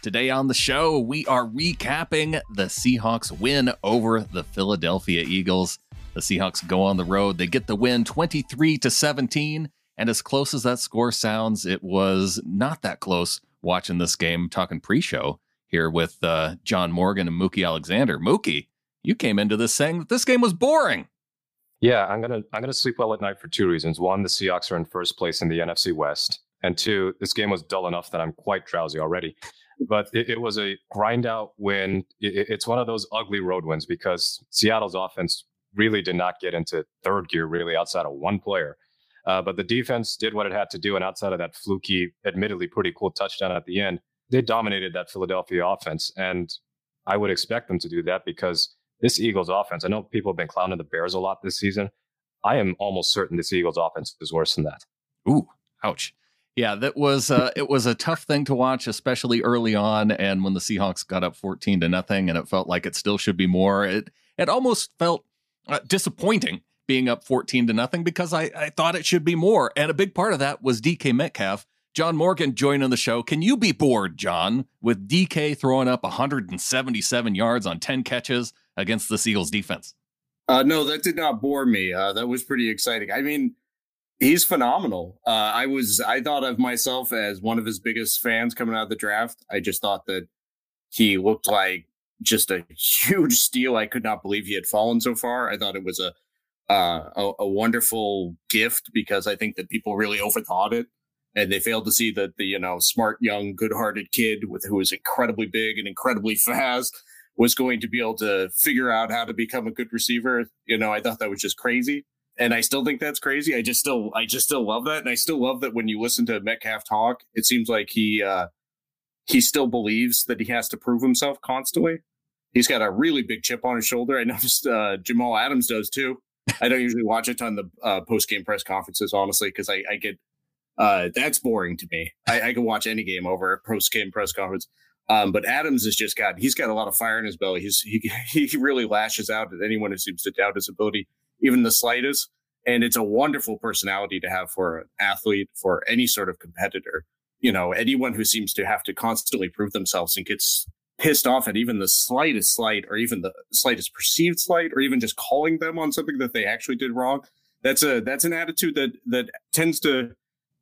Today on the show, we are recapping the Seahawks win over the Philadelphia Eagles. The Seahawks go on the road. They get the win 23 to 17. And as close as that score sounds, it was not that close watching this game, talking pre show here with uh, John Morgan and Mookie Alexander. Mookie, you came into this saying that this game was boring. Yeah, I'm gonna I'm gonna sleep well at night for two reasons. One, the Seahawks are in first place in the NFC West, and two, this game was dull enough that I'm quite drowsy already. But it, it was a grind out win. It, it's one of those ugly road wins because Seattle's offense really did not get into third gear really outside of one player. Uh, but the defense did what it had to do, and outside of that fluky, admittedly pretty cool touchdown at the end, they dominated that Philadelphia offense, and I would expect them to do that because this Eagles offense, I know people have been clowning the Bears a lot this season. I am almost certain this Eagles offense is worse than that. Ooh, ouch. Yeah, that was uh, it was a tough thing to watch, especially early on, and when the Seahawks got up fourteen to nothing, and it felt like it still should be more. It it almost felt uh, disappointing being up fourteen to nothing because I I thought it should be more, and a big part of that was DK Metcalf. John Morgan joining the show. Can you be bored, John, with DK throwing up 177 yards on 10 catches against the Seagulls defense? Uh, no, that did not bore me. Uh, that was pretty exciting. I mean, he's phenomenal. Uh, I was, I thought of myself as one of his biggest fans coming out of the draft. I just thought that he looked like just a huge steal. I could not believe he had fallen so far. I thought it was a, uh, a, a wonderful gift because I think that people really overthought it and they failed to see that the you know smart young good-hearted kid with who was incredibly big and incredibly fast was going to be able to figure out how to become a good receiver you know i thought that was just crazy and i still think that's crazy i just still i just still love that and i still love that when you listen to metcalf talk it seems like he uh he still believes that he has to prove himself constantly he's got a really big chip on his shoulder i noticed uh jamal adams does too i don't usually watch a ton of the uh, post-game press conferences honestly because I, I get uh, that's boring to me. I, I can watch any game over a post game press conference. Um, but Adams has just got he's got a lot of fire in his belly. He's he he really lashes out at anyone who seems to doubt his ability, even the slightest. And it's a wonderful personality to have for an athlete, for any sort of competitor. You know, anyone who seems to have to constantly prove themselves and gets pissed off at even the slightest slight or even the slightest perceived slight or even just calling them on something that they actually did wrong. That's a that's an attitude that that tends to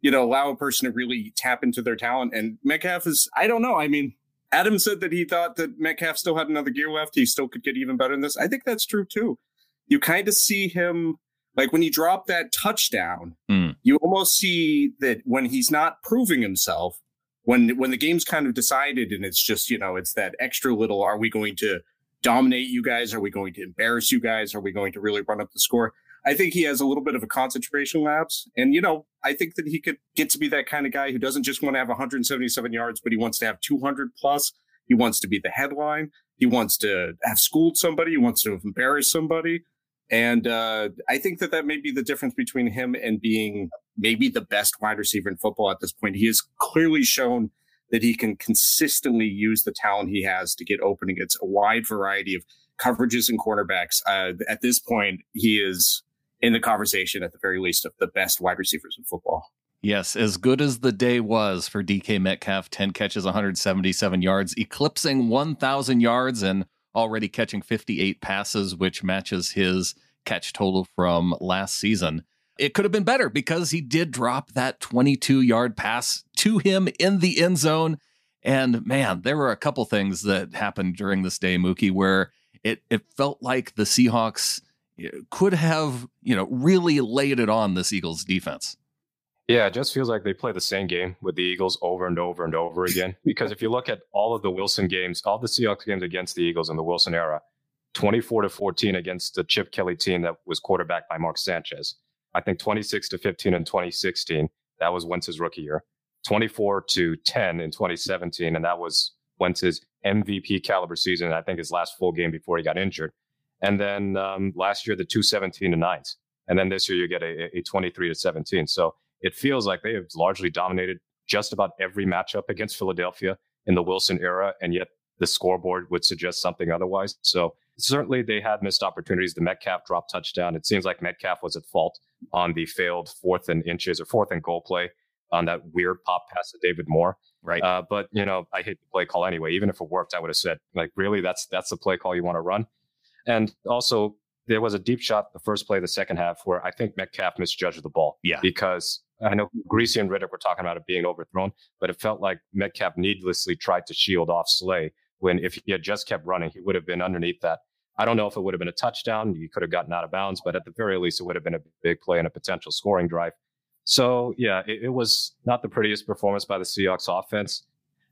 you know, allow a person to really tap into their talent. And Metcalf is, I don't know. I mean, Adam said that he thought that Metcalf still had another gear left. He still could get even better than this. I think that's true too. You kind of see him like when he dropped that touchdown, Mm. you almost see that when he's not proving himself, when when the game's kind of decided and it's just, you know, it's that extra little, are we going to dominate you guys? Are we going to embarrass you guys? Are we going to really run up the score? I think he has a little bit of a concentration lapse. And, you know, I think that he could get to be that kind of guy who doesn't just want to have 177 yards, but he wants to have 200 plus. He wants to be the headline. He wants to have schooled somebody. He wants to have embarrassed somebody. And uh, I think that that may be the difference between him and being maybe the best wide receiver in football at this point. He has clearly shown that he can consistently use the talent he has to get open against a wide variety of coverages and cornerbacks. Uh, at this point, he is in the conversation at the very least of the best wide receivers in football. Yes, as good as the day was for DK Metcalf, 10 catches, 177 yards, eclipsing 1,000 yards and already catching 58 passes, which matches his catch total from last season. It could have been better because he did drop that 22 yard pass to him in the end zone. And man, there were a couple things that happened during this day, Mookie, where it, it felt like the Seahawks eh, could have, you know, really laid it on this Eagles defense. Yeah, it just feels like they play the same game with the Eagles over and over and over again. because if you look at all of the Wilson games, all the Seahawks games against the Eagles in the Wilson era, 24 to 14 against the Chip Kelly team that was quarterbacked by Mark Sanchez. I think 26 to 15 in 2016. That was Wentz's rookie year. 24 to 10 in 2017, and that was Wentz's MVP caliber season. I think his last full game before he got injured. And then um, last year, the 217 to 9s. And then this year, you get a, a 23 to 17. So it feels like they have largely dominated just about every matchup against Philadelphia in the Wilson era. And yet the scoreboard would suggest something otherwise. So certainly they had missed opportunities. The Metcalf drop touchdown. It seems like Metcalf was at fault on the failed fourth and inches or fourth and goal play on that weird pop pass to David Moore. Right. Uh, but you know, I hate the play call anyway. Even if it worked, I would have said, like, really, that's that's the play call you want to run. And also, there was a deep shot the first play of the second half where I think Metcalf misjudged the ball. Yeah. Because I know Griese and Riddick were talking about it being overthrown, but it felt like Metcalf needlessly tried to shield off Slay when if he had just kept running, he would have been underneath that. I don't know if it would have been a touchdown. He could have gotten out of bounds, but at the very least, it would have been a big play and a potential scoring drive. So, yeah, it, it was not the prettiest performance by the Seahawks offense.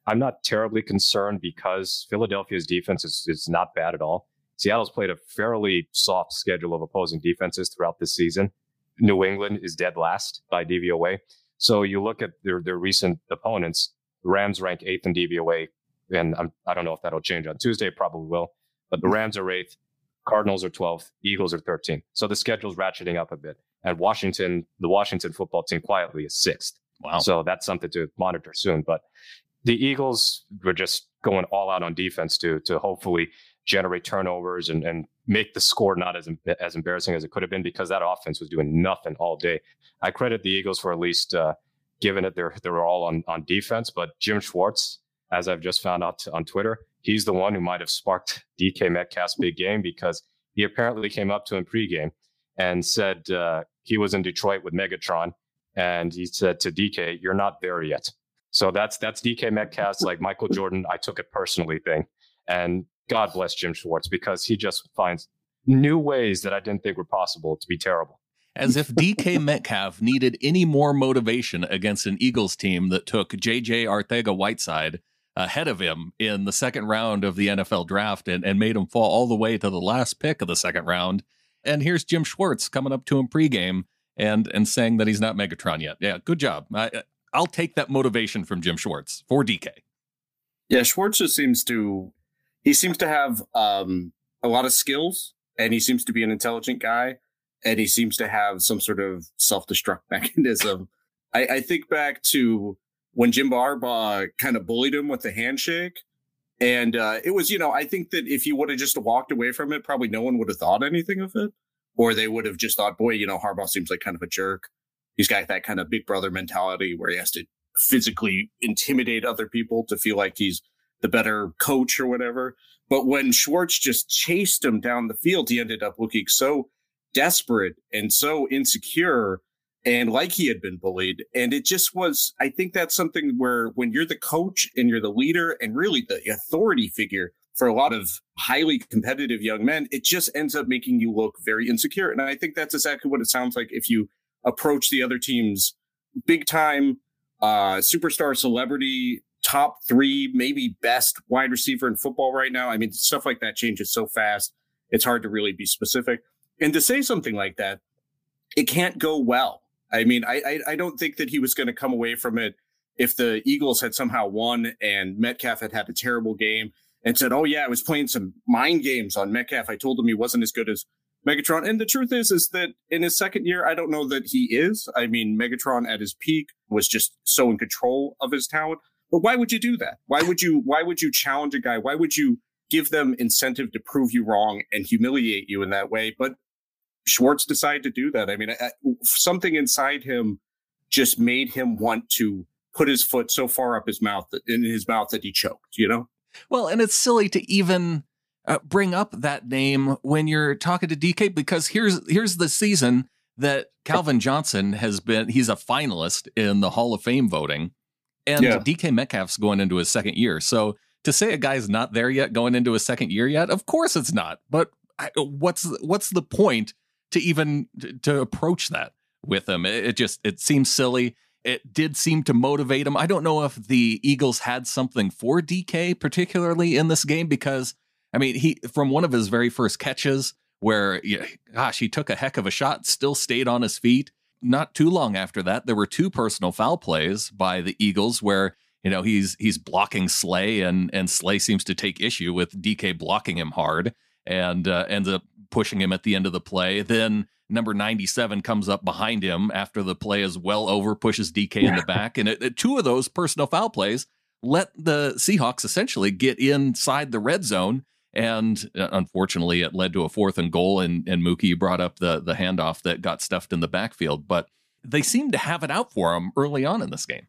I'm not terribly concerned because Philadelphia's defense is, is not bad at all. Seattle's played a fairly soft schedule of opposing defenses throughout this season. New England is dead last by DVOA. So you look at their, their recent opponents, the Rams rank eighth in DVOA. And I'm, I do not know if that'll change on Tuesday, probably will. But the mm-hmm. Rams are eighth, Cardinals are 12th, Eagles are 13th. So the schedule's ratcheting up a bit. And Washington, the Washington football team quietly is sixth. Wow. So that's something to monitor soon. But the Eagles were just going all out on defense to to hopefully generate turnovers and, and make the score not as as embarrassing as it could have been because that offense was doing nothing all day. I credit the Eagles for at least uh, giving it they're they're all on on defense, but Jim Schwartz, as I've just found out on Twitter, he's the one who might have sparked DK Metcalf's big game because he apparently came up to him pregame and said uh, he was in Detroit with Megatron, and he said to DK, "You're not there yet." So that's that's DK Metcalf's like Michael Jordan. I took it personally thing, and God bless Jim Schwartz because he just finds new ways that I didn't think were possible to be terrible. As if DK Metcalf needed any more motivation against an Eagles team that took JJ Arcega-Whiteside ahead of him in the second round of the NFL draft and, and made him fall all the way to the last pick of the second round. And here's Jim Schwartz coming up to him pregame and and saying that he's not Megatron yet. Yeah, good job. I, I'll take that motivation from Jim Schwartz for DK. Yeah, Schwartz just seems to he seems to have um, a lot of skills, and he seems to be an intelligent guy, and he seems to have some sort of self destruct mechanism. I, I, think back to when Jim Harbaugh kind of bullied him with the handshake. And uh, it was, you know, I think that if he would have just walked away from it, probably no one would have thought anything of it. Or they would have just thought, boy, you know, Harbaugh seems like kind of a jerk. He's got that kind of big brother mentality where he has to physically intimidate other people to feel like he's the better coach or whatever. But when Schwartz just chased him down the field, he ended up looking so desperate and so insecure and like he had been bullied. And it just was, I think that's something where when you're the coach and you're the leader and really the authority figure for a lot of highly competitive young men, it just ends up making you look very insecure. And I think that's exactly what it sounds like if you approach the other team's big time uh, superstar celebrity top three, maybe best wide receiver in football right now. I mean, stuff like that changes so fast. It's hard to really be specific. And to say something like that, it can't go well. I mean, I, I, I don't think that he was going to come away from it if the Eagles had somehow won and Metcalf had had a terrible game and said, "Oh yeah, I was playing some mind games on Metcalf. I told him he wasn't as good as Megatron." And the truth is, is that in his second year, I don't know that he is. I mean, Megatron at his peak was just so in control of his talent. But why would you do that? Why would you? Why would you challenge a guy? Why would you give them incentive to prove you wrong and humiliate you in that way? But Schwartz decided to do that. I mean, something inside him just made him want to put his foot so far up his mouth in his mouth that he choked. You know. Well, and it's silly to even uh, bring up that name when you're talking to DK because here's here's the season that Calvin Johnson has been. He's a finalist in the Hall of Fame voting, and yeah. DK Metcalf's going into his second year. So to say a guy's not there yet, going into his second year yet, of course it's not. But I, what's what's the point to even to approach that with him. It, it just it seems silly. It did seem to motivate him. I don't know if the Eagles had something for DK particularly in this game because I mean, he from one of his very first catches where, gosh, he took a heck of a shot, still stayed on his feet. Not too long after that, there were two personal foul plays by the Eagles where you know he's he's blocking Slay and and Slay seems to take issue with DK blocking him hard and uh, ends up pushing him at the end of the play. Then number 97 comes up behind him after the play is well over, pushes DK in the back. And it, it, two of those personal foul plays let the Seahawks essentially get inside the red zone. And uh, unfortunately, it led to a fourth and goal. And, and Mookie brought up the, the handoff that got stuffed in the backfield. But they seemed to have it out for him early on in this game.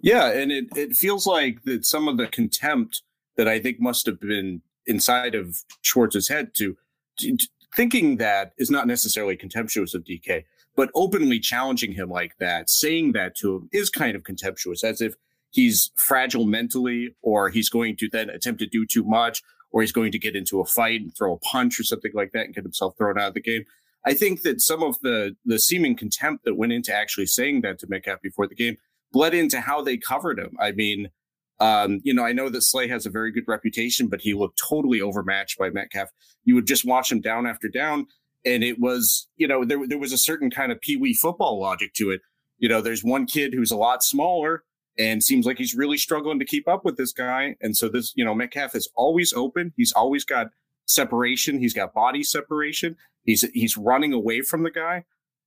Yeah. And it, it feels like that some of the contempt that I think must have been inside of Schwartz's head to, to thinking that is not necessarily contemptuous of DK, but openly challenging him like that, saying that to him is kind of contemptuous, as if he's fragile mentally, or he's going to then attempt to do too much, or he's going to get into a fight and throw a punch or something like that and get himself thrown out of the game. I think that some of the the seeming contempt that went into actually saying that to Metcalf before the game bled into how they covered him. I mean, um, you know, I know that Slay has a very good reputation, but he looked totally overmatched by Metcalf. You would just watch him down after down, and it was, you know, there there was a certain kind of pee wee football logic to it. You know, there's one kid who's a lot smaller and seems like he's really struggling to keep up with this guy, and so this, you know, Metcalf is always open. He's always got separation. He's got body separation. He's he's running away from the guy.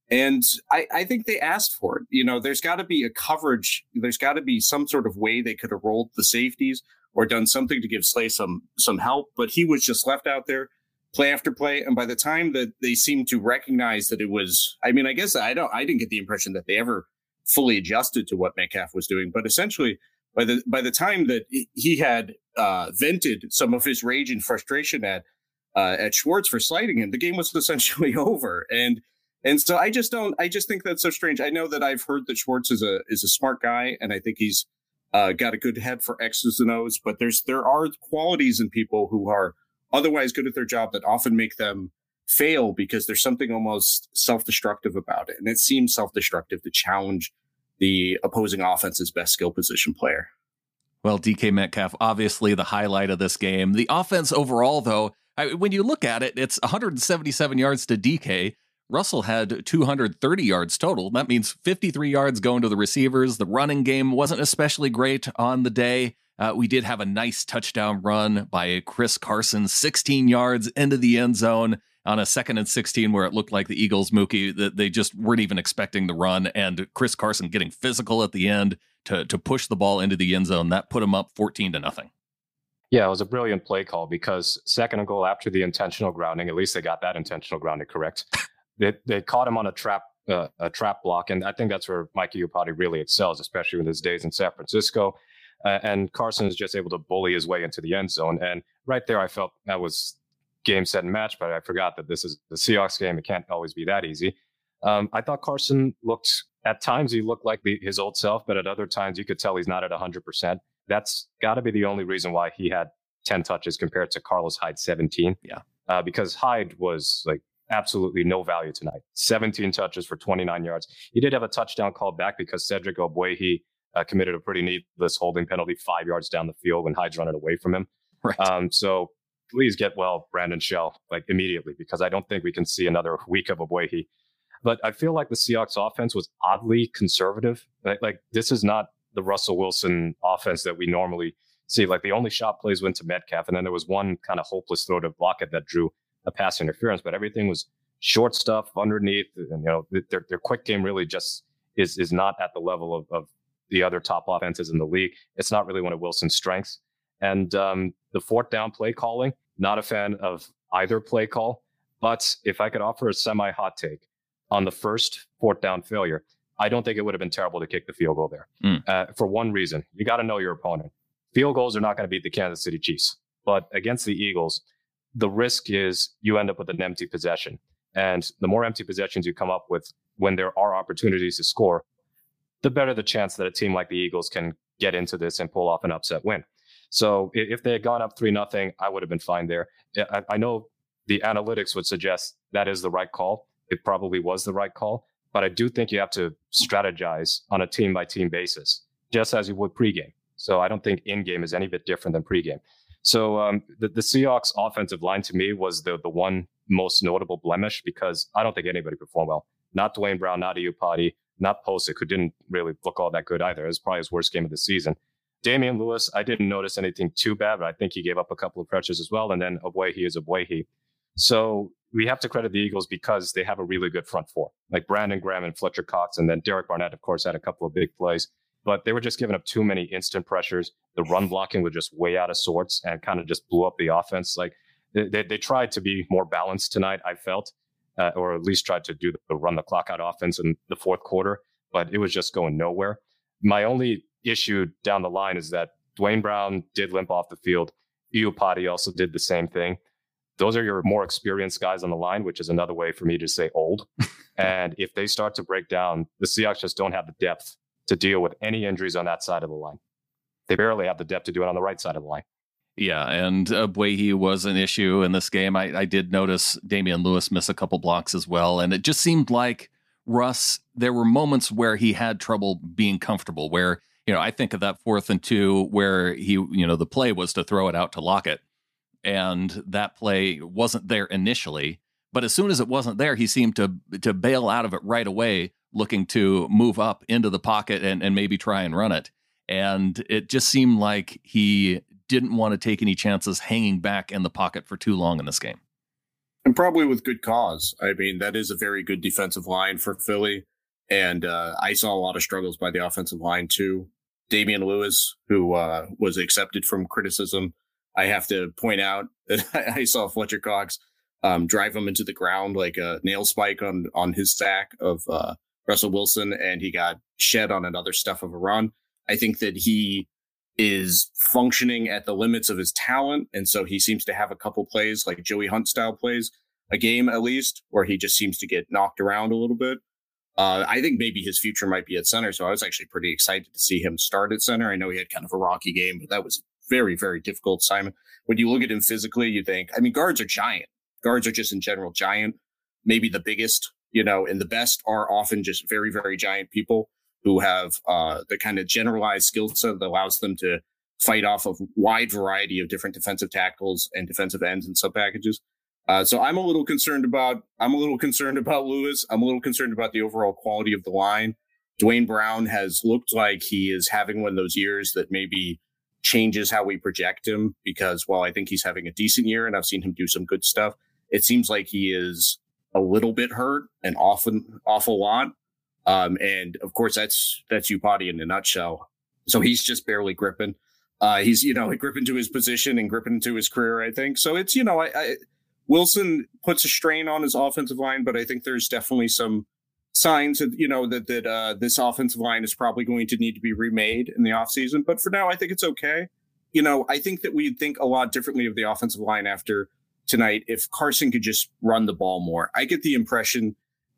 And I, I think they asked for it. You know, there's got to be a coverage. There's got to be some sort of way they could have rolled the safeties or done something to give Slay some some help. But he was just left out there, play after play. And by the time that they seemed to recognize that it was, I mean, I guess I don't, I didn't get the impression that they ever fully adjusted to what Metcalf was doing. But essentially, by the by the time that he had uh, vented some of his rage and frustration at uh, at Schwartz for slighting him, the game was essentially over. And and so I just don't. I just think that's so strange. I know that I've heard that Schwartz is a is a smart guy, and I think he's uh, got a good head for X's and O's. But there's there are qualities in people who are otherwise good at their job that often make them fail because there's something almost self destructive about it, and it seems self destructive to challenge the opposing offense's best skill position player. Well, DK Metcalf, obviously the highlight of this game. The offense overall, though, I, when you look at it, it's 177 yards to DK, Russell had 230 yards total. That means 53 yards going to the receivers. The running game wasn't especially great on the day. Uh, we did have a nice touchdown run by Chris Carson, 16 yards into the end zone on a second and 16 where it looked like the Eagles, Mookie, that they just weren't even expecting the run. And Chris Carson getting physical at the end to, to push the ball into the end zone. That put him up 14 to nothing. Yeah, it was a brilliant play call because second and goal after the intentional grounding, at least they got that intentional grounding correct. they they caught him on a trap uh, a trap block, and I think that's where Mike Iupati really excels, especially with his days in San Francisco. Uh, and Carson is just able to bully his way into the end zone, and right there, I felt that was game, set, and match. But I forgot that this is the Seahawks game; it can't always be that easy. Um, I thought Carson looked at times he looked like the, his old self, but at other times you could tell he's not at 100%. That's got to be the only reason why he had 10 touches compared to Carlos Hyde 17. Yeah. Uh, because Hyde was like absolutely no value tonight. 17 touches for 29 yards. He did have a touchdown called back because Cedric Ogbuehi uh, committed a pretty needless holding penalty five yards down the field when Hyde's running away from him. Right. Um, so please get well, Brandon Shell, like immediately, because I don't think we can see another week of Ogbuehi. But I feel like the Seahawks offense was oddly conservative. Like, like this is not the Russell Wilson offense that we normally see. Like the only shot plays went to Metcalf, and then there was one kind of hopeless throw to Lockett that drew a pass interference, but everything was short stuff underneath. And, you know, their, their quick game really just is, is not at the level of, of the other top offenses in the league. It's not really one of Wilson's strengths. And um, the fourth down play calling, not a fan of either play call. But if I could offer a semi hot take on the first fourth down failure, I don't think it would have been terrible to kick the field goal there. Mm. Uh, for one reason, you got to know your opponent. Field goals are not going to beat the Kansas City Chiefs, but against the Eagles, the risk is you end up with an empty possession. And the more empty possessions you come up with when there are opportunities to score, the better the chance that a team like the Eagles can get into this and pull off an upset win. So if they had gone up three nothing, I would have been fine there. I, I know the analytics would suggest that is the right call. It probably was the right call, but I do think you have to strategize on a team by team basis, just as you would pregame. So I don't think in game is any bit different than pregame. So um, the, the Seahawks offensive line to me was the the one most notable blemish because I don't think anybody performed well. Not Duane Brown, not Iupati, not Pocic, who didn't really look all that good either. It was probably his worst game of the season. Damien Lewis, I didn't notice anything too bad, but I think he gave up a couple of pressures as well. And then Ogbuehi is Ogbuehi. So we have to credit the Eagles because they have a really good front four, like Brandon Graham and Fletcher Cox. And then Derek Barnett, of course, had a couple of big plays, but they were just giving up too many instant pressures. The run blocking was just way out of sorts and kind of just blew up the offense. Like they, they tried to be more balanced tonight, I felt, uh, or at least tried to do the run the clock out offense in the fourth quarter, but it was just going nowhere. My only issue down the line is that Duane Brown did limp off the field. Iupati also did the same thing. Those are your more experienced guys on the line, which is another way for me to say old. and if they start to break down, the Seahawks just don't have the depth to deal with any injuries on that side of the line. They barely have the depth to do it on the right side of the line. Yeah, and Ogbuehi was an issue in this game. I, I did notice Damien Lewis miss a couple blocks as well, and it just seemed like Russ. There were moments where he had trouble being comfortable, where you know, I think of that fourth and two where he, you know, the play was to throw it out to Lockett. And that play wasn't there initially. But as soon as it wasn't there, he seemed to to bail out of it right away, looking to move up into the pocket and, and maybe try and run it. And it just seemed like he didn't want to take any chances hanging back in the pocket for too long in this game. And probably with good cause. I mean, that is a very good defensive line for Philly. And uh, I saw a lot of struggles by the offensive line too. Damien Lewis, who uh, was accepted from criticism. I have to point out that I saw Fletcher Cox um, drive him into the ground like a nail spike on on his sack of uh, Russell Wilson, and he got shed on another stuff of a run. I think that he is functioning at the limits of his talent, and so he seems to have a couple plays like Joey Hunt style plays a game at least, where he just seems to get knocked around a little bit. Uh, I think maybe his future might be at center. So I was actually pretty excited to see him start at center. I know he had kind of a rocky game, but that was very, very difficult Simon. When you look at him physically, you think, I mean, guards are giant. Guards are just in general giant, maybe the biggest, you know, and the best are often just very, very giant people who have uh, the kind of generalized skill set that allows them to fight off a wide variety of different defensive tackles and defensive ends and sub packages. Uh, so I'm a little concerned about I'm a little concerned about Lewis. I'm a little concerned about the overall quality of the line. Duane Brown has looked like he is having one of those years that maybe changes how we project him because while I think he's having a decent year and I've seen him do some good stuff, it seems like he is a little bit hurt and often awful lot. Um, and of course that's that's Iupati in a nutshell. So he's just barely gripping. Uh, he's you know gripping to his position and gripping to his career. I think so. It's you know I, I Wilson puts a strain on his offensive line, but I think there's definitely some signs that you know that that uh, this offensive line is probably going to need to be remade in the offseason. But for now, I think it's okay. You know, I think that we'd think a lot differently of the offensive line after tonight if Carson could just run the ball more. I get the impression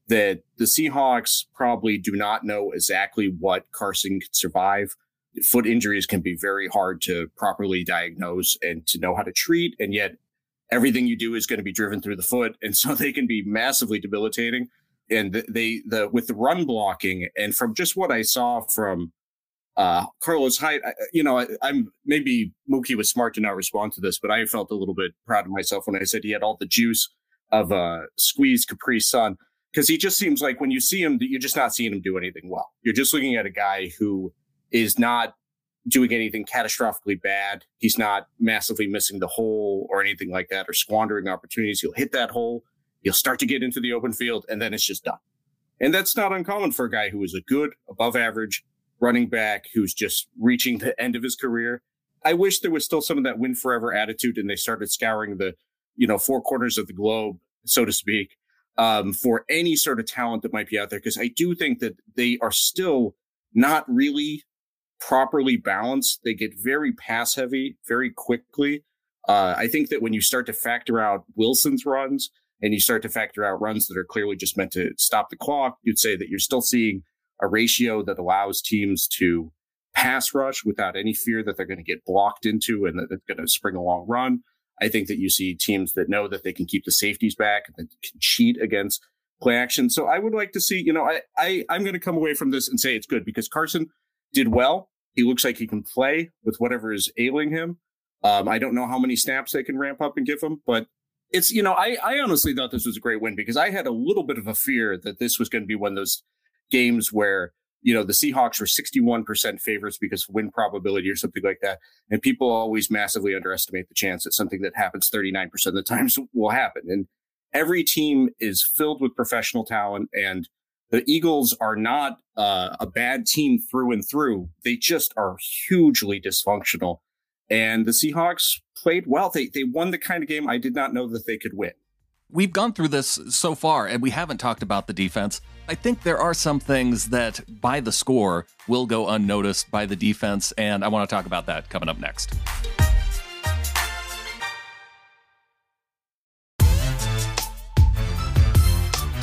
that the Seahawks probably do not know exactly what Carson could survive. Foot injuries can be very hard to properly diagnose and to know how to treat. And yet everything you do is going to be driven through the foot, and so they can be massively debilitating. And they the with the run blocking, and from just what I saw from uh, Carlos Hyde, you know, I, am maybe Mookie was smart to not respond to this, but I felt a little bit proud of myself when I said he had all the juice of a squeezed Capri Sun because he just seems like when you see him, you're just not seeing him do anything well. You're just looking at a guy who is not doing anything catastrophically bad. He's not massively missing the hole or anything like that or squandering opportunities. He'll hit that hole. He'll start to get into the open field and then it's just done. And that's not uncommon for a guy who is a good, above average running back who's just reaching the end of his career. I wish there was still some of that win forever attitude and they started scouring the, you know, four corners of the globe, so to speak, um, for any sort of talent that might be out there. Cause I do think that they are still not really properly balanced, they get very pass heavy very quickly. Uh, I think that when you start to factor out Wilson's runs and you start to factor out runs that are clearly just meant to stop the clock, you'd say that you're still seeing a ratio that allows teams to pass rush without any fear that they're going to get blocked into and that they're going to spring a long run. I think that you see teams that know that they can keep the safeties back and that can cheat against play action. So I would like to see, you know, I, I I'm going to come away from this and say it's good because Carson did well. He looks like he can play with whatever is ailing him. Um, I don't know how many snaps they can ramp up and give him, but it's you know I I honestly thought this was a great win because I had a little bit of a fear that this was going to be one of those games where you know the Seahawks were 61% favorites because win probability or something like that, and people always massively underestimate the chance that something that happens 39% of the times will happen. And every team is filled with professional talent, and the Eagles are not uh, a bad team through and through. They just are hugely dysfunctional. And the Seahawks played well. They they won the kind of game I did not know that they could win. We've gone through this so far, and we haven't talked about the defense. I think there are some things that, by the score, will go unnoticed by the defense, and I want to talk about that coming up next.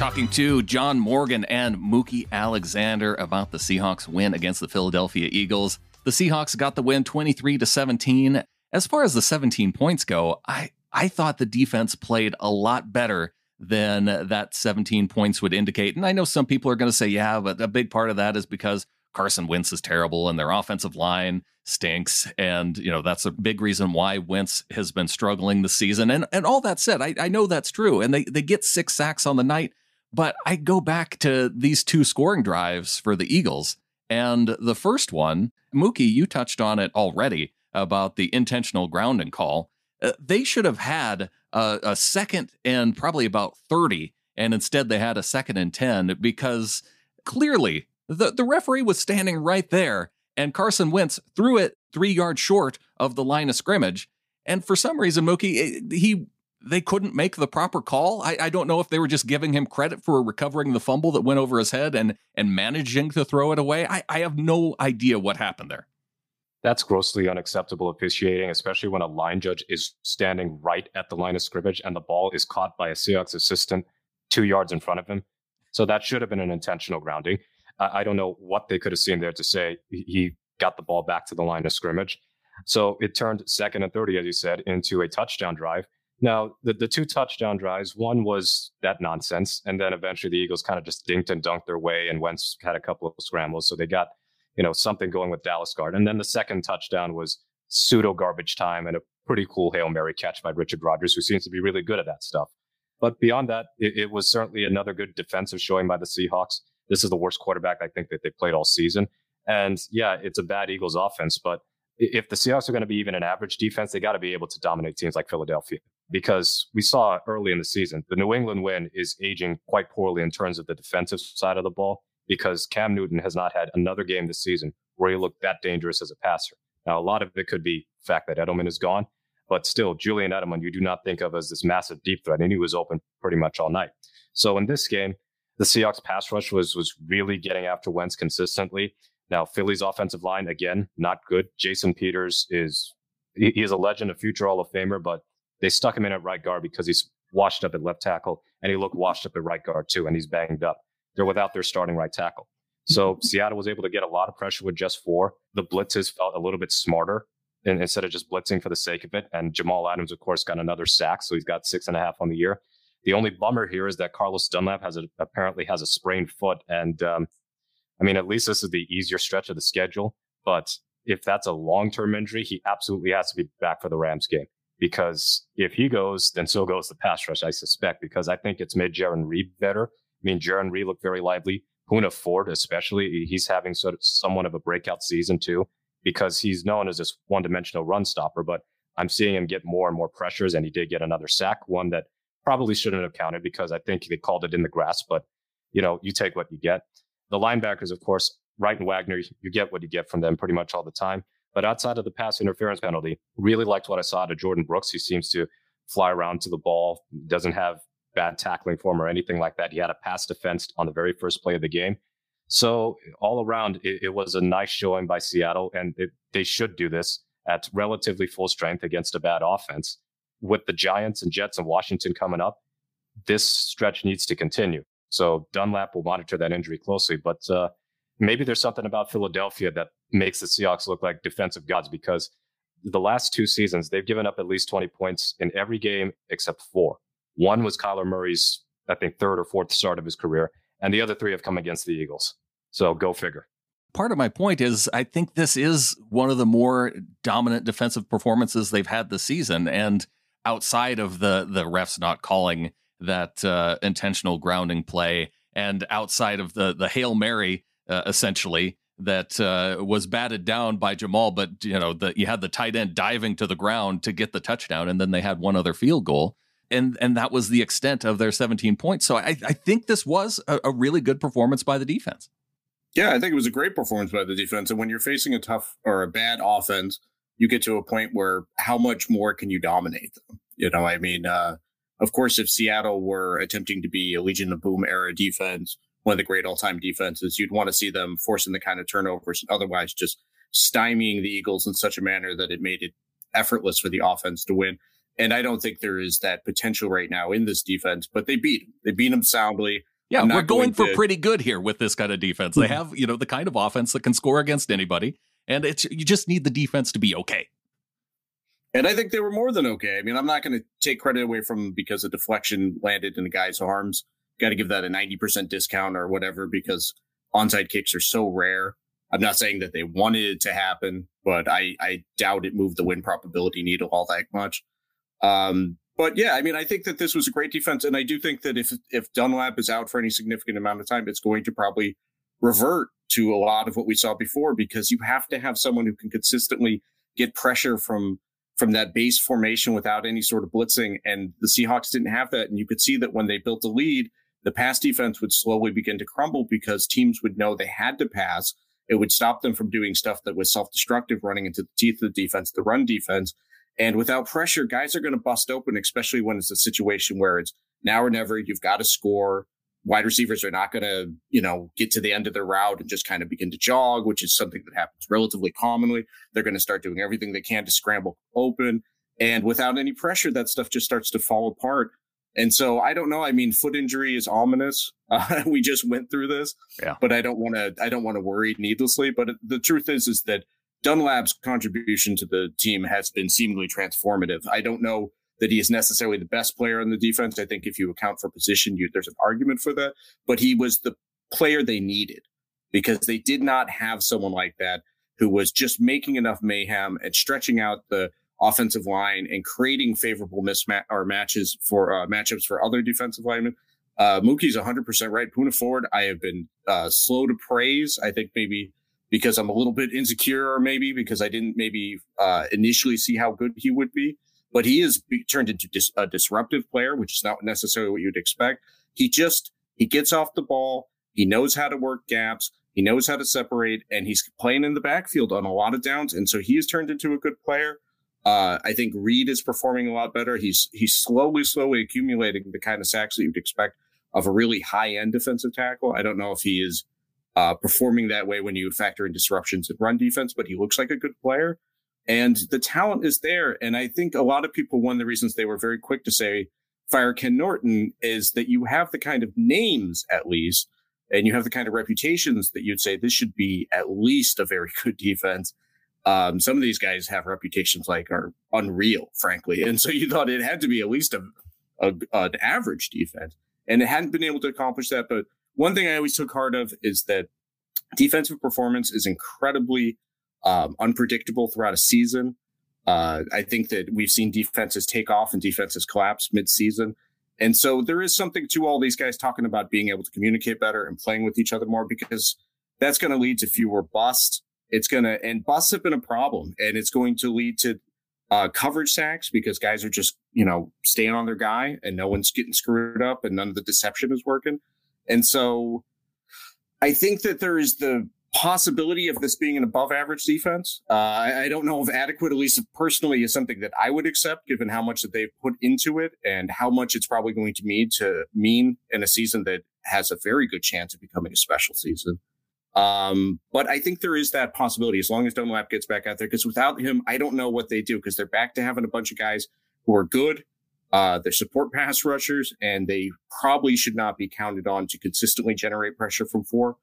Talking to John Morgan and Mookie Alexander about the Seahawks win against the Philadelphia Eagles. The Seahawks got the win 23 to 17. As far as the 17 points go, I, I thought the defense played a lot better than that 17 points would indicate. And I know some people are going to say, yeah, but a big part of that is because Carson Wentz is terrible and their offensive line stinks. And, you know, that's a big reason why Wentz has been struggling this season. And and all that said, I, I know that's true. And they, they get six sacks on the night. But I go back to these two scoring drives for the Eagles. And the first one, Mookie, you touched on it already about the intentional grounding call. Uh, they should have had a, a second and probably about 30, and instead they had a second and 10 because clearly the, the referee was standing right there, and Carson Wentz threw it three yards short of the line of scrimmage. And for some reason, Mookie, eh, he they couldn't make the proper call. I, I, don't know if they were just giving him credit for recovering the fumble that went over his head and and managing to throw it away. I, I have no idea what happened there. That's grossly unacceptable officiating, especially when a line judge is standing right at the line of scrimmage and the ball is caught by a Seahawks assistant two yards in front of him. So that should have been an intentional grounding. I don't know what they could have seen there to say he got the ball back to the line of scrimmage. So it turned second and 30, as you said, into a touchdown drive. Now, the, the two touchdown drives, one was that nonsense. And then eventually the Eagles kind of just dinked and dunked their way and Wentz had a couple of scrambles. So they got, you know, something going with Dallas Goedert. And then the second touchdown was pseudo garbage time and a pretty cool Hail Mary catch by Richard Rodgers, who seems to be really good at that stuff. But beyond that, it, it was certainly another good defensive showing by the Seahawks. This is the worst quarterback I think that they played all season. And yeah, it's a bad Eagles offense, but if the Seahawks are going to be even an average defense, they got to be able to dominate teams like Philadelphia because we saw early in the season the New England win is aging quite poorly in terms of the defensive side of the ball because Cam Newton has not had another game this season where he looked that dangerous as a passer. Now, a lot of it could be the fact that Edelman is gone, but still, Julian Edelman, you do not think of as this massive deep threat, and he was open pretty much all night. So in this game, the Seahawks pass rush was was really getting after Wentz consistently. Now, Philly's offensive line, again, not good. Jason Peters is he, he is a legend, a future Hall of Famer, but they stuck him in at right guard because he's washed up at left tackle and he looked washed up at right guard too, and he's banged up. They're without their starting right tackle. So Seattle was able to get a lot of pressure with just four. The blitzes felt a little bit smarter and instead of just blitzing for the sake of it. And Jamal Adams, of course, got another sack, so he's got six and a half on the year. The only bummer here is that Carlos Dunlap has a, apparently has a sprained foot, and um, I mean, at least this is the easier stretch of the schedule. But if that's a long term injury, he absolutely has to be back for the Rams game because if he goes, then so goes the pass rush, I suspect, because I think it's made Jarran Reed better. I mean, Jarran Reed looked very lively. Poona Ford, especially, he's having sort of somewhat of a breakout season too, because he's known as this one dimensional run stopper. But I'm seeing him get more and more pressures, and he did get another sack, one that probably shouldn't have counted because I think they called it in the grass. But, you know, you take what you get. The linebackers, of course, Wright and Wagner, you get what you get from them pretty much all the time. But outside of the pass interference penalty, really liked what I saw to Jordyn Brooks. He seems to fly around to the ball, doesn't have bad tackling form or anything like that. He had a pass defense on the very first play of the game. So all around, it, it was a nice showing by Seattle, and it, they should do this at relatively full strength against a bad offense. With the Giants and Jets and Washington coming up, this stretch needs to continue. So Dunlap will monitor that injury closely, but uh, maybe there's something about Philadelphia that makes the Seahawks look like defensive gods because the last two seasons, they've given up at least 20 points in every game except four. One was Kyler Murray's, I think, third or fourth start of his career, and the other three have come against the Eagles. So go figure. part of my point is I think this is one of the more dominant defensive performances they've had this season. And outside of the the refs not calling that uh, intentional grounding play, and outside of the the hail mary, uh, essentially that uh, was batted down by Jamal, but you know the, you had the tight end diving to the ground to get the touchdown, and then they had one other field goal, and and that was the extent of their 17 points. So I, I think this was a, a really good performance by the defense. Yeah, I think it was a great performance by the defense. And when you're facing a tough or a bad offense, you get to a point where how much more can you dominate them? You know, I mean, uh, of course, if Seattle were attempting to be a Legion of Boom era defense, one of the great all time defenses, you'd want to see them forcing the kind of turnovers, otherwise just stymieing the Eagles in such a manner that it made it effortless for the offense to win. And I don't think there is that potential right now in this defense, but they beat them. They beat them soundly. Yeah, we're going, going for to... pretty good here with this kind of defense. They mm-hmm. have, you know, the kind of offense that can score against anybody, and it's you just need the defense to be okay. And I think they were more than okay. I mean, I'm not going to take credit away from because a deflection landed in the guy's arms. Got to give that a 90% discount or whatever because onside kicks are so rare. I'm not saying that they wanted it to happen, but I, I doubt it moved the win probability needle all that much. Um, but yeah, I mean, I think that this was a great defense, and I do think that if if Dunlap is out for any significant amount of time, it's going to probably revert to a lot of what we saw before because you have to have someone who can consistently get pressure from from that base formation without any sort of blitzing. And the Seahawks didn't have that, and you could see that when they built the lead, the pass defense would slowly begin to crumble because teams would know they had to pass. It would stop them from doing stuff that was self destructive, running into the teeth of the defense, the run defense. And without pressure, guys are going to bust open, especially when it's a situation where it's now or never. You've got to score. Wide receivers are not going to, you know, get to the end of their route and just kind of begin to jog, which is something that happens relatively commonly. They're going to start doing everything they can to scramble open. And without any pressure, that stuff just starts to fall apart. And so I don't know. I mean, foot injury is ominous. Uh, we just went through this, yeah. but I don't want to. I don't want to worry needlessly. But the truth is, is that Dunlap's contribution to the team has been seemingly transformative. I don't know that he is necessarily the best player on the defense. I think if you account for position, you, there's an argument for that, but he was the player they needed because they did not have someone like that who was just making enough mayhem and stretching out the offensive line and creating favorable mismatch or matches for uh, matchups for other defensive linemen. Uh, Mookie's 100% right. Poona Ford, I have been uh, slow to praise. I think maybe because I'm a little bit insecure, or maybe because I didn't maybe uh, initially see how good he would be. But he has turned into dis- a disruptive player, which is not necessarily what you'd expect. He just he gets off the ball. He knows how to work gaps. He knows how to separate, and he's playing in the backfield on a lot of downs. And so he has turned into a good player. Uh, I think Reed is performing a lot better. He's he's slowly, slowly accumulating the kind of sacks that you'd expect of a really high end defensive tackle. I don't know if he is uh, performing that way when you factor in disruptions and run defense, but he looks like a good player. And the talent is there. And I think a lot of people, one of the reasons they were very quick to say fire Ken Norton is that you have the kind of names, at least, and you have the kind of reputations that you'd say this should be at least a very good defense. Um, some of these guys have reputations like are unreal, frankly. And so you thought it had to be at least a, a an average defense. And it hadn't been able to accomplish that, but one thing I always took heart of is that defensive performance is incredibly um, unpredictable throughout a season. Uh, I think that we've seen defenses take off and defenses collapse mid-season. And so there is something to all these guys talking about being able to communicate better and playing with each other more because that's going to lead to fewer busts. It's going to, and busts have been a problem and it's going to lead to uh, coverage sacks because guys are just, you know, staying on their guy and no one's getting screwed up and none of the deception is working. And so I think that there is the possibility of this being an above average defense. Uh, I, I, don't know if adequate, at least personally, is something that I would accept given how much that they've put into it and how much it's probably going to mean to mean in a season that has a very good chance of becoming a special season. Um, but I think there is that possibility as long as Dunlap gets back out there, because without him, I don't know what they do because they're back to having a bunch of guys who are good uh, they're support pass rushers, and they probably should not be counted on to consistently generate pressure from four.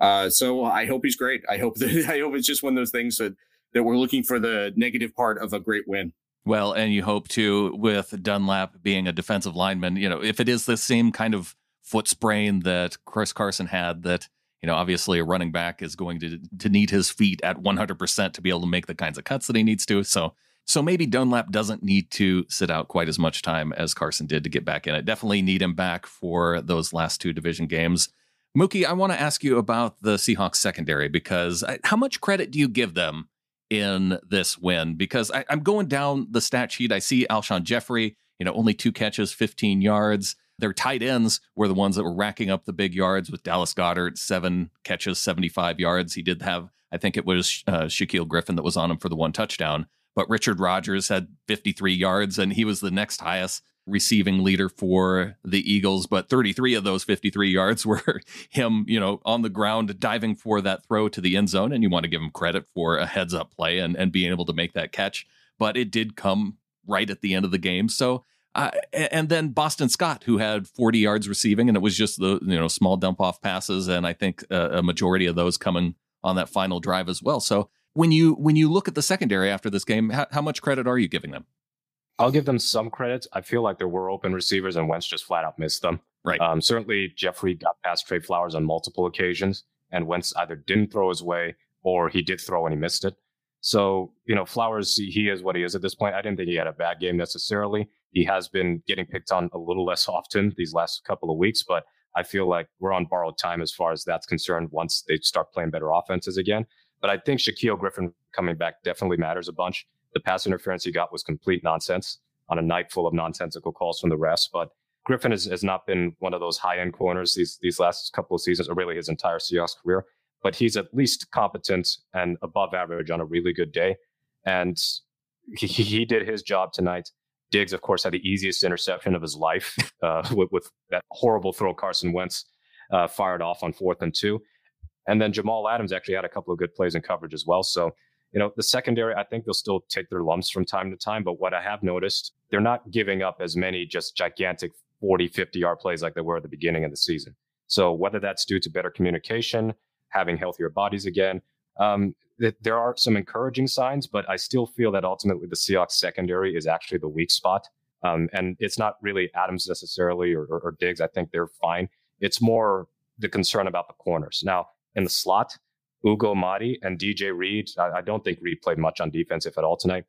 Uh, so I hope he's great. I hope that I hope it's just one of those things that that we're looking for the negative part of a great win. Well, and you hope to with Dunlap being a defensive lineman. You know, if it is the same kind of foot sprain that Chris Carson had, that You know, obviously a running back is going to to need his feet at 100% to be able to make the kinds of cuts that he needs to. So so maybe Dunlap doesn't need to sit out quite as much time as Carson did to get back in it. Definitely need him back for those last two division games. Mookie, I want to ask you about the Seahawks secondary because I, how much credit do you give them in this win? Because I, am going down the stat sheet. I see Alshon Jeffery, you know, only two catches, 15 yards. Their tight ends were the ones that were racking up the big yards with Dallas Goedert, seven catches, 75 yards. He did have, I think it was uh, Shaquill Griffin that was on him for the one touchdown. But Richard Rodgers had 53 yards, and he was the next highest receiving leader for the Eagles, but 33 of those 53 yards were him, you know, on the ground diving for that throw to the end zone. And you want to give him credit for a heads up play and, and being able to make that catch. But it did come right at the end of the game. So, uh, and then Boston Scott, who had 40 yards receiving, and it was just the, you know, small dump off passes. And I think uh, a majority of those coming on that final drive as well. So, when you when you look at the secondary after this game, how, how much credit are you giving them? I'll give them some credit. I feel like there were open receivers and Wentz just flat out missed them. Right. Um, certainly, Jeffery got past Trey Flowers on multiple occasions, and Wentz either didn't throw his way or he did throw and he missed it. So, you know, Flowers, he is what he is at this point. I didn't think he had a bad game necessarily. He has been getting picked on a little less often these last couple of weeks, but I feel like we're on borrowed time as far as that's concerned once they start playing better offenses again. But I think Shaquill Griffin coming back definitely matters a bunch. The pass interference he got was complete nonsense on a night full of nonsensical calls from the refs. But Griffin has, has not been one of those high end corners these these last couple of seasons, or really his entire Seahawks career. But he's at least competent and above average on a really good day. And he, he did his job tonight. Diggs, of course, had the easiest interception of his life uh, with, with, that horrible throw Carson Wentz uh, fired off on fourth and two. And then Jamal Adams actually had a couple of good plays in coverage as well. So you know, the secondary, I think they'll still take their lumps from time to time. But what I have noticed, they're not giving up as many just gigantic 40, 50 yard plays like they were at the beginning of the season. So whether that's due to better communication, having healthier bodies again, um, th- there are some encouraging signs, but I still feel that ultimately the Seahawks secondary is actually the weak spot. Um, and it's not really Adams necessarily or, or, or Diggs. I think they're fine. It's more the concern about the corners. Now, in the slot, Ugo Amadi and DJ Reed. I, I, don't think Reed played much on defense, if at all, tonight.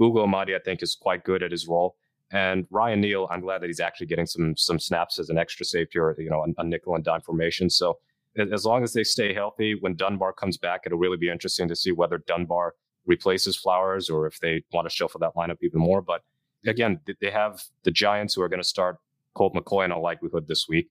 Ugo Amadi, I think, is quite good at his role. And Ryan Neal, I'm glad that he's actually getting some some snaps as an extra safety or you know a, a nickel and dime formation. So as long as they stay healthy, when Dunbar comes back, it'll really be interesting to see whether Dunbar replaces Flowers or if they want to shuffle that lineup even more. But again, they have the Giants who are going to start Colt McCoy in all likelihood this week.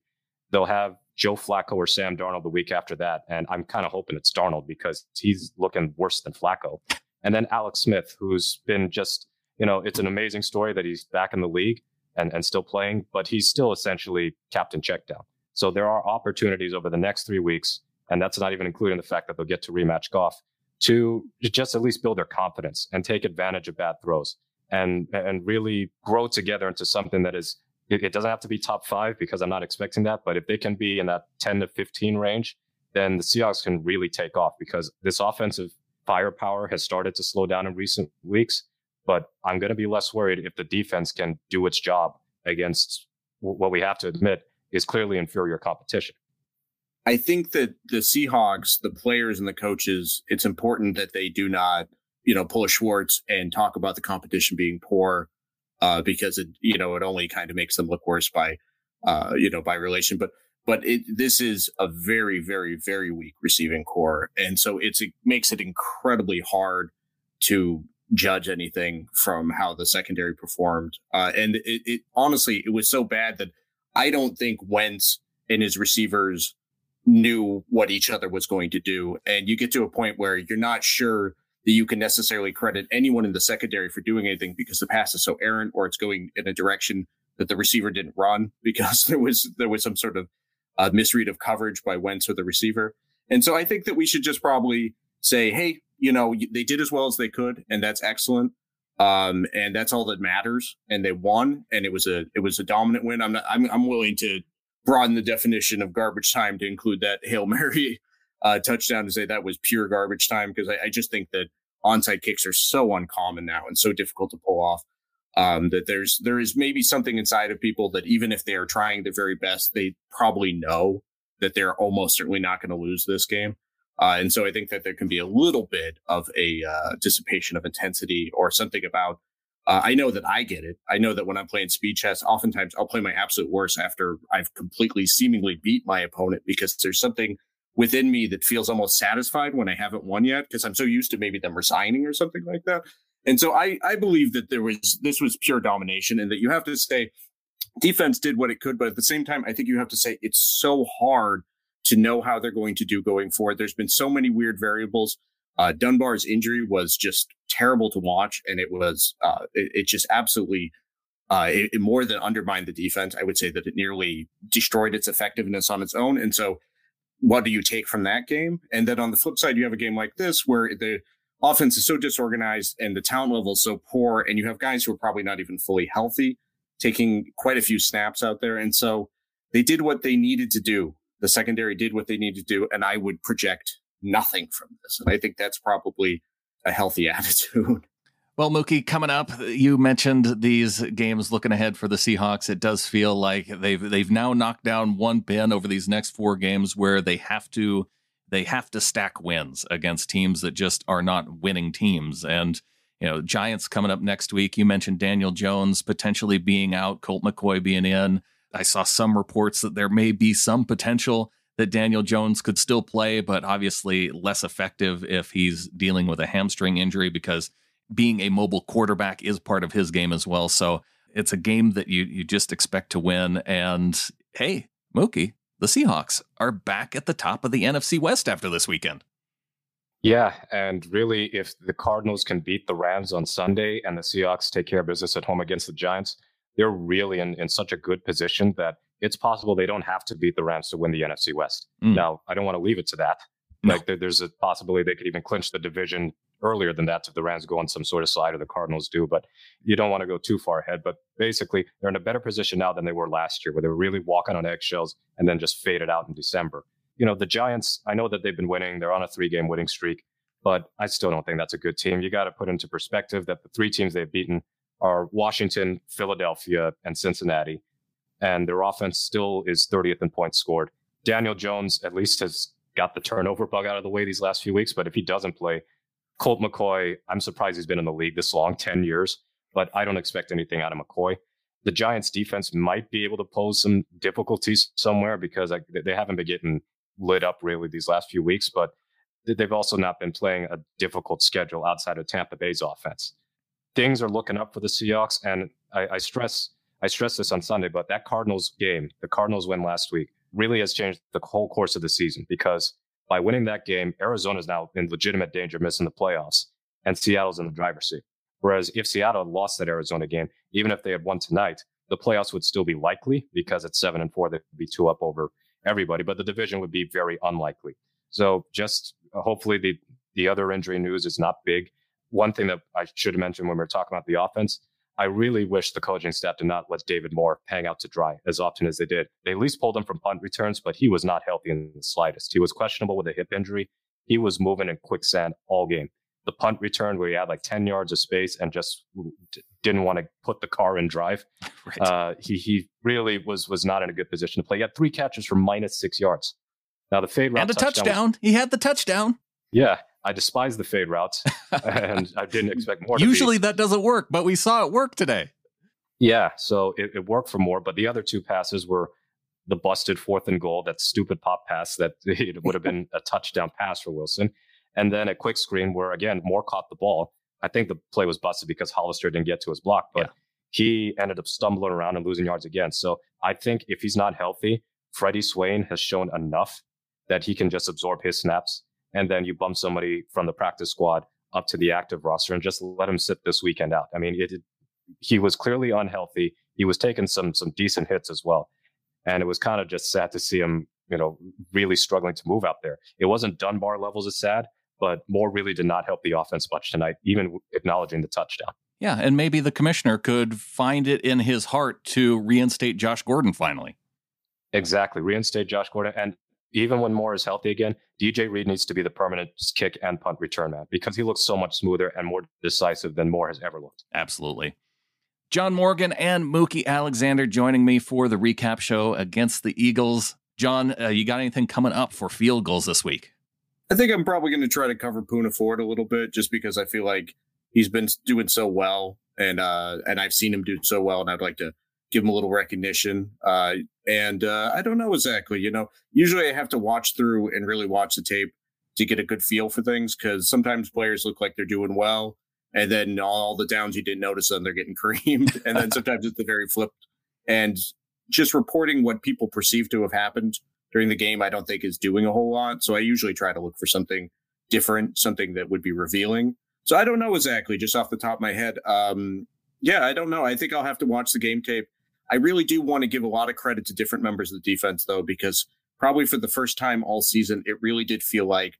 They'll have Joe Flacco or Sam Darnold the week after that. And I'm kind of hoping it's Darnold because he's looking worse than Flacco. And then Alex Smith, who's been just, you know, it's an amazing story that he's back in the league and, and still playing, but he's still essentially captain checkdown. So there are opportunities over the next three weeks, and that's not even including the fact that they'll get to rematch Goff to just at least build their confidence and take advantage of bad throws and and really grow together into something that is it, doesn't have to be top five because I'm not expecting that. But if they can be in that 10 to 15 range, then the Seahawks can really take off because this offensive firepower has started to slow down in recent weeks. But I'm going to be less worried if the defense can do its job against what we have to admit is clearly inferior competition. I think that the Seahawks, the players and the coaches, it's important that they do not, you know, pull a Schwartz and talk about the competition being poor uh, because it you know it only kind of makes them look worse by uh, you know by relation. But but it, this is a very very very weak receiving corps, and so it's it makes it incredibly hard to judge anything from how the secondary performed. Uh, and it, it honestly it was so bad that I don't think Wentz and his receivers knew what each other was going to do. And you get to a point where you're not sure that you can necessarily credit anyone in the secondary for doing anything because the pass is so errant or it's going in a direction that the receiver didn't run because there was there was some sort of uh, misread of coverage by Wentz or the receiver. And so I think that we should just probably say, hey, you know, they did as well as they could, and that's excellent. Um, and that's all that matters. And they won, and it was a it was a dominant win. I'm not I'm I'm willing to broaden the definition of garbage time to include that hail mary uh, touchdown to say that was pure garbage time because I, I, just think that onside kicks are so uncommon now and so difficult to pull off um, that there's there is maybe something inside of people that even if they are trying their very best, they probably know that they're almost certainly not going to lose this game. Uh, and so I think that there can be a little bit of a uh, dissipation of intensity or something about. Uh, I know that I get it. I know that when I'm playing speed chess, oftentimes I'll play my absolute worst after I've completely seemingly beat my opponent because there's something within me that feels almost satisfied when I haven't won yet because I'm so used to maybe them resigning or something like that. And so I, I believe that there was this was pure domination and that you have to say defense did what it could, but at the same time, I think you have to say it's so hard to know how they're going to do going forward. There's been so many weird variables. Uh, Dunbar's injury was just terrible to watch, and it was uh, it, it, just absolutely uh, it, it, more than undermined the defense. I would say that it nearly destroyed its effectiveness on its own. And so, what do you take from that game? And then on the flip side, you have a game like this where the offense is so disorganized and the talent level is so poor, and you have guys who are probably not even fully healthy, taking quite a few snaps out there, and so they did what they needed to do the secondary did what they needed to do, and I would project nothing from this. And I think that's probably a healthy attitude. Well, Mookie, coming up, you mentioned these games looking ahead for the Seahawks. It does feel like they've they've now knocked down one pin over these next four games where they have to they have to stack wins against teams that just are not winning teams. And you know, Giants coming up next week. You mentioned Daniel Jones potentially being out, Colt McCoy being in. I saw some reports that there may be some potential that Daniel Jones could still play, but obviously less effective if he's dealing with a hamstring injury because being a mobile quarterback is part of his game as well. So it's a game that you you just expect to win. And hey, Mookie, the Seahawks are back at the top of the NFC West after this weekend. Yeah, and really, if the Cardinals can beat the Rams on Sunday and the Seahawks take care of business at home against the Giants, they're really in, in such a good position that it's possible they don't have to beat the Rams to win the NFC West. Mm. Now, I don't want to leave it to that. No. Like there, there's a possibility they could even clinch the division earlier than that if the Rams go on some sort of slide or the Cardinals do. But you don't want to go too far ahead. But basically, they're in a better position now than they were last year, where they were really walking on eggshells and then just faded out in December. You know, the Giants, I know that they've been winning. They're on a three game winning streak, but I still don't think that's a good team. You got to put into perspective that the three teams they've beaten are Washington, Philadelphia, and Cincinnati. And their offense still is 30th in points scored. Daniel Jones at least has got the turnover bug out of the way these last few weeks. But if he doesn't play, Colt McCoy, I'm surprised he's been in the league this long 10 years, but I don't expect anything out of McCoy. The Giants defense might be able to pose some difficulties somewhere because I, they haven't been getting lit up really these last few weeks, but they've also not been playing a difficult schedule outside of Tampa Bay's offense things are looking up for the Seahawks. And I, I stress I stress this on Sunday, but that Cardinals game, the Cardinals win last week, really has changed the whole course of the season because by winning that game, Arizona is now in legitimate danger of missing the playoffs, and Seattle's in the driver's seat. Whereas if Seattle had lost that Arizona game, even if they had won tonight, the playoffs would still be likely because it's seven and four. They'd be two up over everybody, but the division would be very unlikely. So just uh, hopefully the the other injury news is not big one thing that I should have mentioned when we were talking about the offense, I really wish the coaching staff did not let David Moore hang out to dry as often as they did. They at least pulled him from punt returns, but he was not healthy in the slightest. He was questionable with a hip injury. He was moving in quicksand all game. The punt return where he had like 10 yards of space and just didn't want to put the car in drive. Right. Uh, he, he really was, was not in a good position to play. He had three catches for minus six yards. Now the fade route and a touchdown. touchdown. Was, he had the touchdown. Yeah, I despise the fade routes, and I didn't expect more. Usually that doesn't work, but we saw it work today. Yeah, so it, it, worked for more, but the other two passes were the busted fourth and goal, that stupid pop pass that it would have been a touchdown pass for Wilson, and then a quick screen where again Moore caught the ball. I think the play was busted because Hollister didn't get to his block, but yeah. he ended up stumbling around and losing yards again. So I think if he's not healthy, Freddie Swain has shown enough that he can just absorb his snaps and then you bump somebody from the practice squad up to the active roster and just let him sit this weekend out. I mean, it, it, he was clearly unhealthy. He was taking some some decent hits as well, and it was kind of just sad to see him, you know, really struggling to move out there. It wasn't Dunbar levels of sad, but Moore really did not help the offense much tonight, even acknowledging the touchdown. Yeah, and maybe the commissioner could find it in his heart to reinstate Josh Gordon finally. Exactly, reinstate Josh Gordon, and even when Moore is healthy again, DJ Reed needs to be the permanent kick and punt return man because he looks so much smoother and more decisive than Moore has ever looked. Absolutely. John Morgan and Mookie Alexander joining me for the recap show against the Eagles. John, uh, you got anything coming up for Field Gulls this week? I think I'm probably going to try to cover Poona Ford a little bit, just because I feel like he's been doing so well, and uh, and I've seen him do so well, and I'd like to give him a little recognition. Uh, and uh, I don't know exactly. You know, usually I have to watch through and really watch the tape to get a good feel for things because sometimes players look like they're doing well, and then all the downs you didn't notice them, they're getting creamed, and then sometimes it's the very flip. And just reporting what people perceive to have happened during the game, I don't think is doing a whole lot. So I usually try to look for something different, something that would be revealing. So I don't know exactly, just off the top of my head. Um, yeah, I don't know. I think I'll have to watch the game tape. I really do want to give a lot of credit to different members of the defense, though, because probably for the first time all season, it really did feel like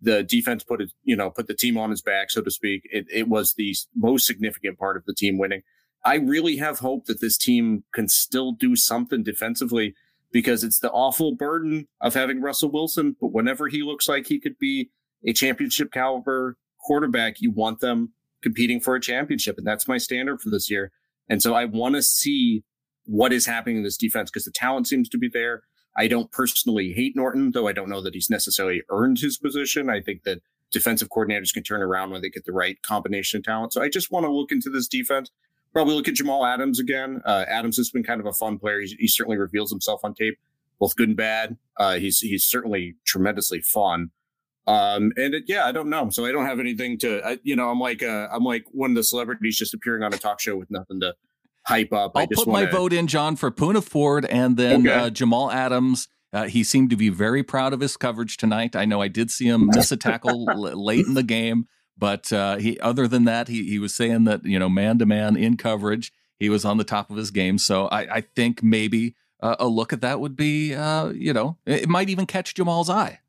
the defense put it, you know, put the team on his back, so to speak. It, it was the most significant part of the team winning. I really have hope that this team can still do something defensively because it's the awful burden of having Russell Wilson. But whenever he looks like he could be a championship caliber quarterback, you want them competing for a championship. And that's my standard for this year. And so I want to see what is happening in this defense because the talent seems to be there. I don't personally hate Norton, though I don't know that he's necessarily earned his position. I think that defensive coordinators can turn around when they get the right combination of talent. So I just want to look into this defense. Probably look at Jamal Adams again. Uh, Adams has been kind of a fun player. He's, he certainly reveals himself on tape, both good and bad. Uh, he's he's certainly tremendously fun. Um, and it, yeah, I don't know. So I don't have anything to, I, you know, I'm like, uh, I'm like one of the celebrities just appearing on a talk show with nothing to hype up. I'll put wanna... my vote in, John, for Poona Ford and then okay. uh, Jamal Adams. Uh, he seemed to be very proud of his coverage tonight. I know I did see him miss a tackle l- late in the game, but uh, he, other than that, he he was saying that you know man to man in coverage, he was on the top of his game. So I, I think maybe uh, a look at that would be, uh, you know, it might even catch Jamal's eye.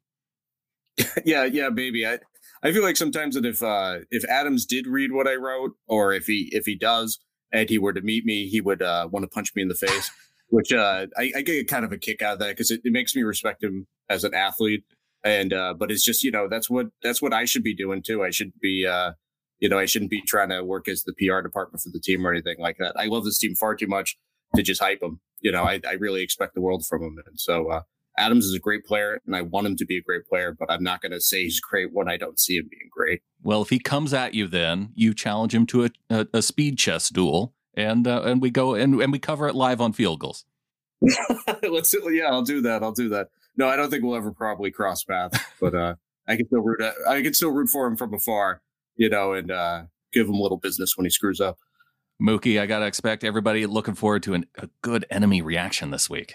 yeah, yeah, maybe. I I feel like sometimes that if uh, if Adams did read what I wrote, or if he if he does, and he were to meet me, he would uh, want to punch me in the face, which uh, I, I, get kind of a kick out of that because it, it, makes me respect him as an athlete. And uh, but it's just you know that's what that's what I should be doing too. I should be uh, you know I shouldn't be trying to work as the PR department for the team or anything like that. I love this team far too much to just hype them. You know I, I really expect the world from them, and so uh, Adams is a great player, and I want him to be a great player, but I'm not going to say he's great when I don't see him being great. Well, if he comes at you, then you challenge him to a, a, a speed chess duel, and uh, and we go and, and we cover it live on Field Gulls. Let's yeah, I'll do that. I'll do that. No, I don't think we'll ever probably cross paths, but uh, I can still root. I can still root for him from afar, you know, and uh, give him a little business when he screws up. Mookie, I gotta expect everybody looking forward to an, a good enemy reaction this week.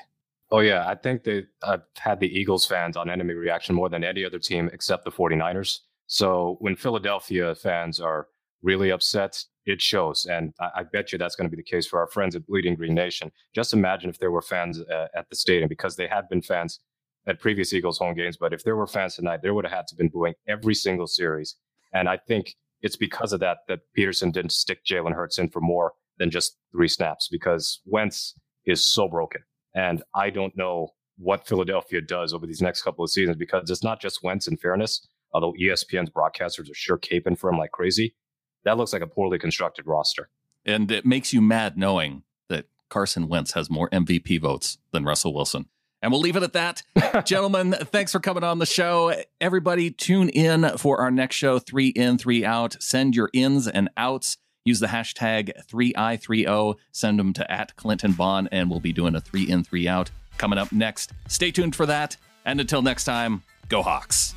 Oh yeah, I think they have had the Eagles fans on enemy reaction more than any other team except the 49ers. So when Philadelphia fans are really upset, it shows. And I, I bet you that's going to be the case for our friends at Bleeding Green Nation. Just imagine if there were fans uh, at the stadium because they had been fans at previous Eagles home games. But if there were fans tonight, there would have had to been booing every single series. And I think it's because of that that Pederson didn't stick Jalen Hurts in for more than just three snaps because Wentz is so broken. And I don't know what Philadelphia does over these next couple of seasons because it's not just Wentz, in fairness, although ESPN's broadcasters are sure caping for him like crazy. That looks like a poorly constructed roster. And it makes you mad knowing that Carson Wentz has more MVP votes than Russell Wilson. And we'll leave it at that. Gentlemen, thanks for coming on the show. Everybody, tune in for our next show, Three In, Three Out. Send your ins and outs Use the hashtag 3i30. Send them to at Clinton Bond, and we'll be doing a three in, three out coming up next. Stay tuned for that. And until next time, go Hawks.